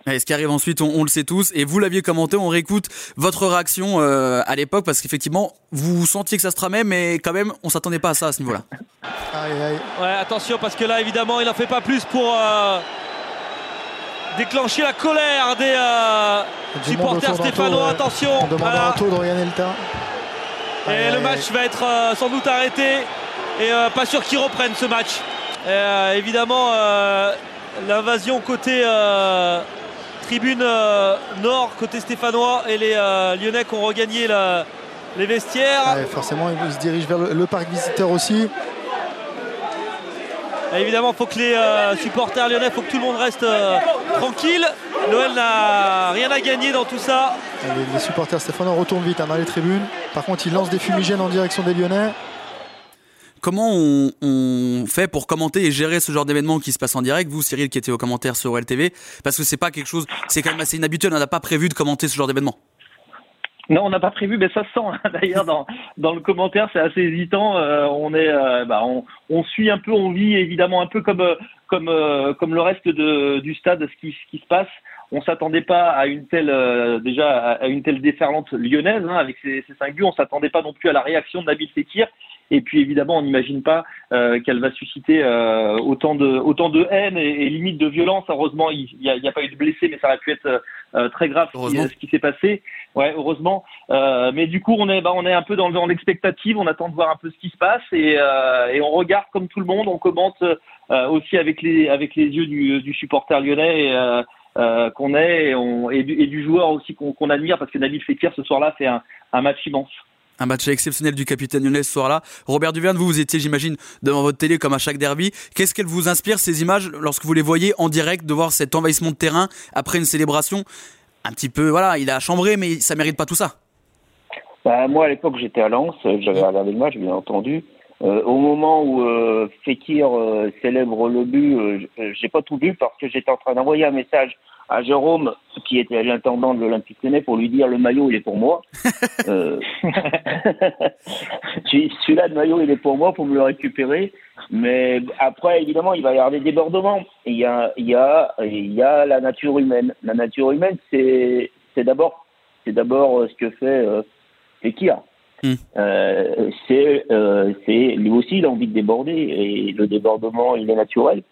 Et ce qui arrive ensuite, on, on le sait tous. Et vous l'aviez commenté, on réécoute votre réaction euh, à l'époque parce qu'effectivement, vous sentiez que ça se tramait, mais quand même, on s'attendait pas à ça à ce niveau-là. Aïe, aïe. Ouais, attention parce que là, évidemment, il n'en fait pas plus pour euh, déclencher la colère des euh, supporters stéphanois. Attention, On demande voilà. terrain. Et le match va être euh, sans doute arrêté. Et euh, pas sûr qu'ils reprennent ce match. Et, évidemment, l'invasion côté tribune nord, côté stéphanois, et les Lyonnais qui ont regagné la- les vestiaires. Ouais, forcément, il se dirige vers le, le parc visiteur aussi. Et évidemment, il faut que les euh, supporters lyonnais, il faut que tout le monde reste euh, tranquille. Noël n'a rien à gagner dans tout ça. Les, les supporters stéphanois retournent vite hein, dans les tribunes. Par contre, ils lancent des fumigènes en direction des Lyonnais. Comment on, on fait pour commenter et gérer ce genre d'événement qui se passe en direct? Vous, Cyril, qui était au commentaire sur LTV, parce que c'est pas quelque chose, c'est quand même assez inhabituel. On n'a pas prévu de commenter ce genre d'événement. Non, on n'a pas prévu, mais ça se sent. Hein. D'ailleurs, dans, dans le commentaire, c'est assez hésitant. Euh, on est, euh, bah, on, suit un peu, on vit évidemment un peu comme euh, comme comme le reste de, du stade, ce qui, se passe. On s'attendait pas à une telle déjà à une telle déferlante lyonnaise hein, avec ces, ces cinq buts. On s'attendait pas non plus à la réaction de Nabil et puis évidemment, on n'imagine pas euh, qu'elle va susciter euh, autant de autant de haine et, et limite de violence. Heureusement, il n'y a, a, pas eu de blessés, mais ça aurait pu être euh, très grave ce qui, ce qui s'est passé. Ouais, heureusement. Euh, mais du coup, on est bah, on est un peu dans, dans l'expectative. On attend de voir un peu ce qui se passe et, euh, et on regarde comme tout le monde. On commente aussi avec les avec les yeux du, du supporter lyonnais. Et, euh, qu'on est et, on, et, du, et, du, joueur aussi qu'on admire parce que Nabil Fekir ce soir-là fait un, un match immense. Un match exceptionnel du capitaine lyonnais ce soir-là. Robert Duverne, vous, vous étiez, j'imagine, devant votre télé comme à chaque derby. Qu'est-ce qu'elle vous inspire, ces images, lorsque vous les voyez en direct, de voir cet envahissement de terrain après une célébration Un petit peu, voilà, il a chambré, mais ça mérite pas tout ça. Bah, moi, à l'époque, j'étais à Lens, j'avais regardé le match, bien entendu. Euh, au moment où euh, Fekir euh, célèbre le but, euh, j'ai pas tout vu parce que j'étais en train d'envoyer un message à Jérôme, qui était l'intendant de l'Olympique Lyonnais, pour lui dire le maillot, il est pour moi. euh, Celui-là, le maillot, il est pour moi, pour me le récupérer. Mais après, évidemment, il va y avoir des débordements. Il y a, il y a, il y a la nature humaine. La nature humaine, c'est, c'est d'abord, c'est d'abord ce que fait euh, Fekir. Mm. Euh, c'est, euh, c'est lui aussi, il a envie de déborder et le débordement, il est naturel.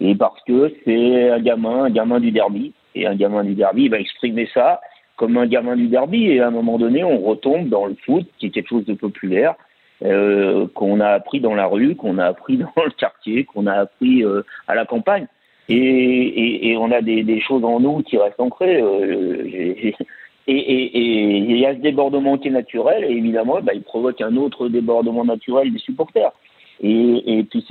Et parce que c'est un gamin, un gamin du derby. Et un gamin du derby, va exprimer ça comme un gamin du derby. Et à un moment donné, on retombe dans le foot, qui est quelque chose de populaire, euh, qu'on a appris dans la rue, qu'on a appris dans le quartier, qu'on a appris à la campagne. Et, on a des, choses en nous qui restent ancrées. Et, il y a ce débordement qui est naturel, et évidemment, bah, il provoque un autre débordement naturel des supporters. Et, et puis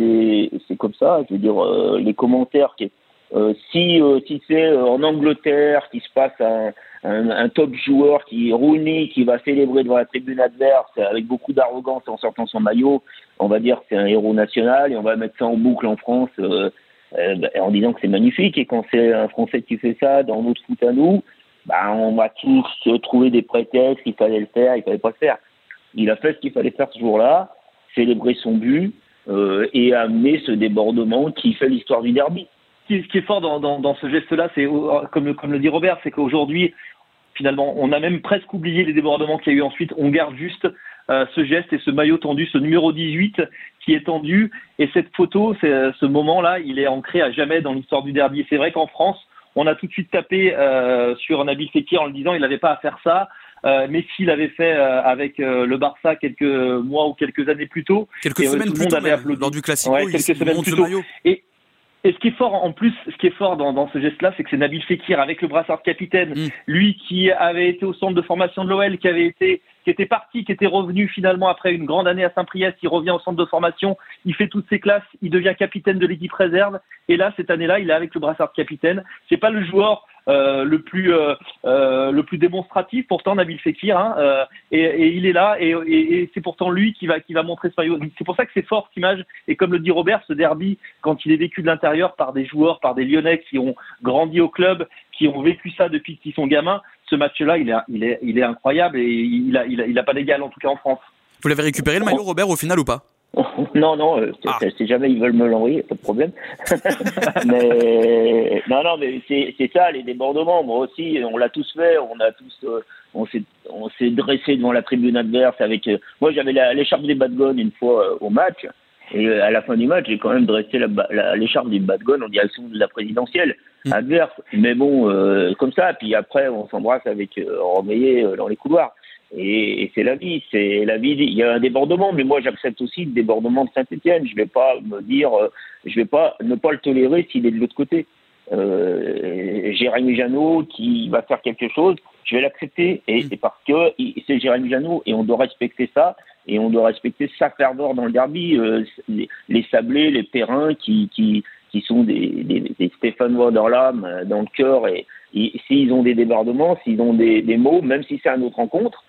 c'est comme ça, je veux dire, euh, les commentaires qui, euh, si, euh, si c'est en Angleterre qui se passe un, top joueur qui Rooney qui va célébrer devant la tribune adverse avec beaucoup d'arrogance en sortant son maillot, on va dire que c'est un héros national et on va mettre ça en boucle en France euh, en disant que c'est magnifique et quand c'est un Français qui fait ça dans notre foot à nous, bah, on va tous trouver des prétextes, il fallait le faire, il fallait pas le faire. Il a fait ce qu'il fallait faire ce jour-là, célébrer son but euh, et amener ce débordement qui fait l'histoire du derby ce qui est fort dans, ce geste-là, c'est comme, le dit Robert, c'est qu'aujourd'hui, finalement, on a même presque oublié les débordements qu'il y a eu ensuite. On garde juste euh, ce geste et ce maillot tendu, ce numéro 18 qui est tendu. Et cette photo, ce moment-là, il est ancré à jamais dans l'histoire du derby. C'est vrai qu'en France, on a tout de suite tapé euh, sur Nabil Fekir en le disant il n'avait pas à faire ça. Euh, mais s'il avait fait euh, avec euh, le Barça quelques mois ou quelques années plus tôt, quelques semaines plus tôt, lors du ouais, quelques semaines plus tôt. Et, et ce qui est fort en plus, ce qui est fort dans, dans ce geste-là, c'est que c'est Nabil Fekir avec le brassard de capitaine, mm. lui qui avait été au centre de formation de l'OL, qui avait été, qui était parti, qui était revenu finalement après une grande année à Saint-Priest, il revient au centre de formation, il fait toutes ses classes, il devient capitaine de l'équipe réserve, et là cette année-là, il est avec le brassard de capitaine. C'est pas le joueur euh, le plus euh, euh, le plus démonstratif. Pourtant Nabil Fekir hein, et, et, il est là et, c'est pourtant lui qui va qui va montrer ce maillot. C'est pour ça que c'est fort cette image. Et comme le dit Robert ce derby quand il est vécu de l'intérieur par des joueurs par des Lyonnais qui ont grandi au club qui ont vécu ça depuis qu'ils sont gamins ce match-là il est il est il est incroyable et il a il a, il a pas d'égal en tout cas en France. Vous l'avez récupéré le maillot Robert au final ou pas? non, non, euh, ah. si jamais ils veulent me l'envoyer, pas de problème. mais non, non, mais c'est ça, les débordements. Moi aussi, on l'a tous fait. On a tous, euh, on s'est, on s'est dressé devant la tribune adverse avec. Euh, moi, j'avais l'écharpe des Badgones une fois au match, et à la fin du match, j'ai quand même dressé l'écharpe des Badgones en direction de la présidentielle mmh. adverse. Mais bon, comme ça. Puis après, on s'embrasse avec Romeyer dans les couloirs. Et, et c'est la vie, c'est la vie. Il y a un débordement, mais moi j'accepte aussi le débordement de Saint-Etienne. Je vais pas me dire, euh, je vais pas ne pas le tolérer s'il est de l'autre côté. Euh, Jérémy Janot qui va faire quelque chose, je vais l'accepter. Et c'est parce que c'est Jérémy Janot et on doit respecter ça et on doit respecter sa ferveur dans le derby. Euh, les, les, sablés, les terrains qui, qui, qui sont des, des, des Stéphanois dans l'âme, dans le cœur et, et s'ils ont des débordements, s'ils ont des, des mots, même si c'est un autre rencontre,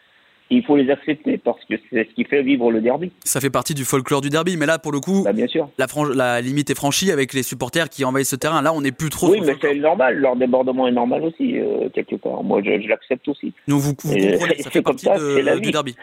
il faut les accepter parce que c'est ce qui fait vivre le derby. Ça fait partie du folklore du derby, mais là, pour le coup, Bah, bien sûr. la, limite est franchie avec les supporters qui envahissent ce terrain. Là, on n'est plus trop. Oui, mais c'est normal. Leur débordement est normal aussi, euh, quelque part. Moi, je, je l'accepte aussi. Donc vous, vous comprenez, ça c'est fait comme partie ça, de- c'est la du vie. derby.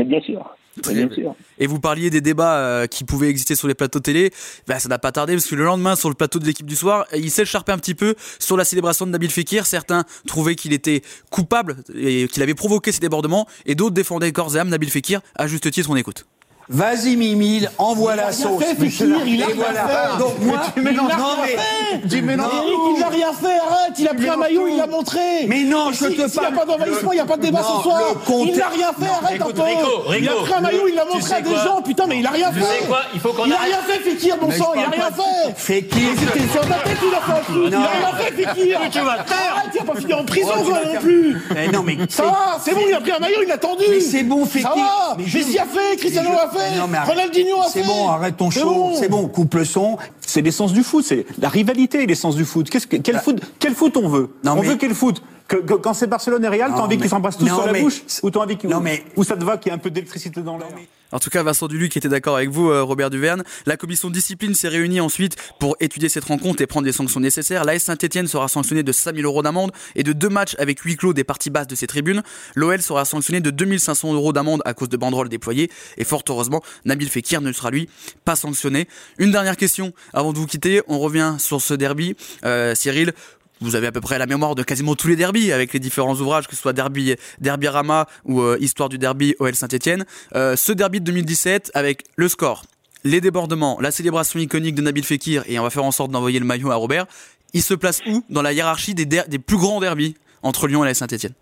Et bien sûr. Très bien bien. sûr. Et vous parliez des débats euh, qui pouvaient exister sur les plateaux télé. Ben, ça n'a pas tardé parce que le lendemain, sur le plateau de l'équipe du soir, il s'écharpait un petit peu sur la célébration de Nabil Fekir. Certains trouvaient qu'il était coupable et qu'il avait provoqué ces débordements, et d'autres défendaient corps et âme Nabil Fekir. À juste titre, on écoute. Vas-y Mimi, envoie la sauce. fait, Fekir, il a Et rien voilà. fait. Donc moi, Mais tu mélanges- non, mais mais- tu mélanges Eric, tout. il n'a rien fait, arrête, il a pris un maillot, il l'a montré. Mais non, je te S'il n'y a parle- pas d'envahissement, il n'y a pas de débat ce soir. Il n'a rien fait, arrête un peu. Rico, Il a pris un maillot, il l'a montré à des gens, putain, mais il a rien Tu fait. sais quoi Il faut qu'on Il a arrête. rien fait, Fekir, bon sang, il a parle rien fait. Fekir, sur ta tête qu'il a fait un truc. Il Non. a rien fait, Fekir. Mais tu vas. Arrête, il a pas fini en prison, Oh, toi, non plus. Mais non, mais Ça va, c'est bon, il a pris un maillot, il l'a tendu. Mais c'est bon, Fekir. Ça va. Messi a fait, Cristiano a fait. Ronaldinho a fait. C'est bon, arrête ton C'est show. C'est bon, coupe le son. C'est l'essence du foot, c'est la rivalité, l'essence du foot. Qu'est-ce que, quel, foot quel foot on veut? Non, On mais- veut quel foot? Que, que- Quand c'est Barcelone et Real, t'as envie qu'ils s'embrassent tous non, sur la mais- bouche Ou t'as envie qu'ils- Non, mais- ou ça te va qu'il y ait un peu d'électricité dans l'air? En tout cas, Vincent Duluc était d'accord avec vous, euh, Robert Duverne. La commission discipline s'est réunie ensuite pour étudier cette rencontre et prendre les sanctions nécessaires. L'AS Saint-Etienne sera sanctionné de 5000 euros d'amende et de deux matchs avec huis clos des parties basses de ses tribunes. L'OL sera sanctionné de 2500 euros d'amende à cause de banderoles déployées. Et fort heureusement, Nabil Fekir ne sera lui pas sanctionné. Une dernière question avant de vous quitter. On revient sur ce derby. Euh, Cyril, vous avez à peu près la mémoire de quasiment tous les derbys avec les différents ouvrages, que ce soit Derby, derby Rama ou euh, Histoire du derby OL Saint-Etienne. Euh, ce derby de 2017 avec le score, les débordements, la célébration iconique de Nabil Fekir et on va faire en sorte d'envoyer le maillot à Robert. Il se place où dans la hiérarchie des, der- des plus grands derbys entre Lyon et la Saint-Etienne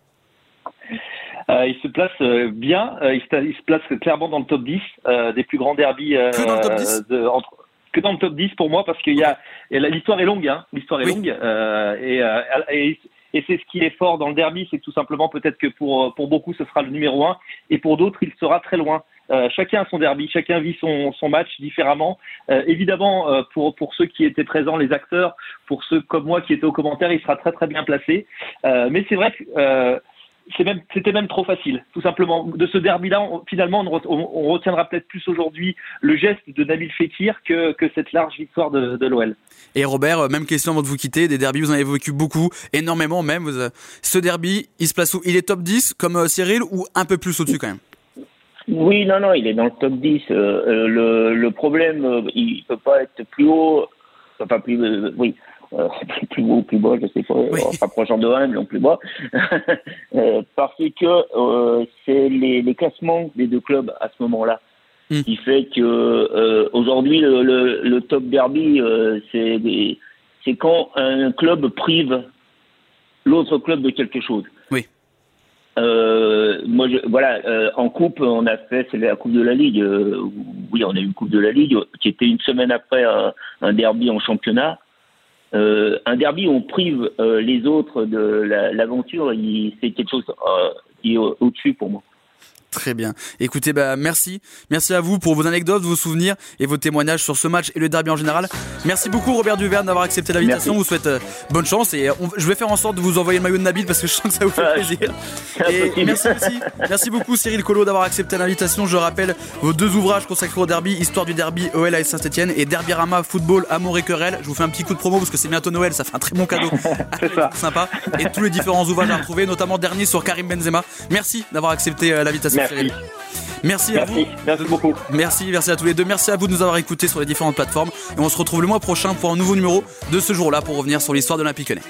Euh, il se place euh, bien, euh, il, se, il se place clairement dans le top 10 euh, des plus grands derbys. Que dans le top 10 de- entre- que dans le top 10 pour moi, parce qu'il y a l'histoire est longue, hein, l'histoire est Oui. longue, euh, et, euh, et, et c'est ce qui est fort dans le derby, c'est tout simplement peut-être que pour pour beaucoup ce sera le numéro 1 et pour d'autres il sera très loin. Euh, chacun a son derby, chacun vit son, son match différemment. Euh, évidemment, euh, pour, pour ceux qui étaient présents, les acteurs, pour ceux comme moi qui étaient aux commentaires, il sera très très bien placé. Euh, mais c'est vrai que même, c'était même trop facile, tout simplement. De ce derby-là, finalement, on, re- on- on retiendra peut-être plus aujourd'hui le geste de Nabil Fekir que, que cette large victoire de, de l'OL. Et Robert, euh, même question avant de vous quitter, des derbys, vous en avez vécu beaucoup, énormément même. Vous, euh, ce derby, il se place où? Il est top 10 comme euh, Cyril ou un peu plus au-dessus quand même? Oui, non, non, il est dans le top 10. Euh, euh, le, le problème, euh, il peut pas être plus haut, enfin plus, euh, oui, euh, plus haut ou plus bas, je sais pas, en se rapprochant de 1, non plus bas, Euh, parce que euh, c'est les, les classements des deux clubs à ce moment-là. qui fait que aujourd'hui le, le, le top derby c'est c'est quand un club prive l'autre club de quelque chose. Oui. Euh, moi, je, voilà, euh, en coupe, on a fait, c'est la coupe de la Ligue. euh, oui, on a eu une coupe de la Ligue qui était une semaine après un, un derby en championnat. Euh, un derby on prive euh, les autres de la- l'aventure, il c'est quelque chose euh, qui est au- au-dessus pour moi. Très bien. Écoutez, bah, merci. Merci à vous pour vos anecdotes, vos souvenirs et vos témoignages sur ce match et le derby en général. Merci beaucoup, Robert Duverne, d'avoir accepté l'invitation. Vous souhaite euh, bonne chance et euh, on- je vais faire en sorte de vous envoyer le maillot de Nabil parce que je sens que ça vous fait Ah, plaisir. Et merci, aussi. merci beaucoup, Cyril Collot, d'avoir accepté l'invitation. Je rappelle vos deux ouvrages consacrés au derby Histoire du derby, OL à Saint-Etienne et Derby Rama, Football, Amour et Querelle. Je vous fais un petit coup de promo parce que c'est bientôt Noël, ça fait un très bon cadeau. C'est ça. Sympa. Et tous les différents ouvrages à retrouver, notamment dernier sur Karim Benzema. Merci d'avoir accepté euh, l'invitation, Merci. Cyril. Merci, à vous. Merci beaucoup. Merci, merci à tous les deux. Merci à vous de nous avoir écoutés sur les différentes plateformes. Et on se retrouve le mois prochain pour un nouveau numéro de ce jour-là pour revenir sur l'histoire de l'Olympique Lyonnais.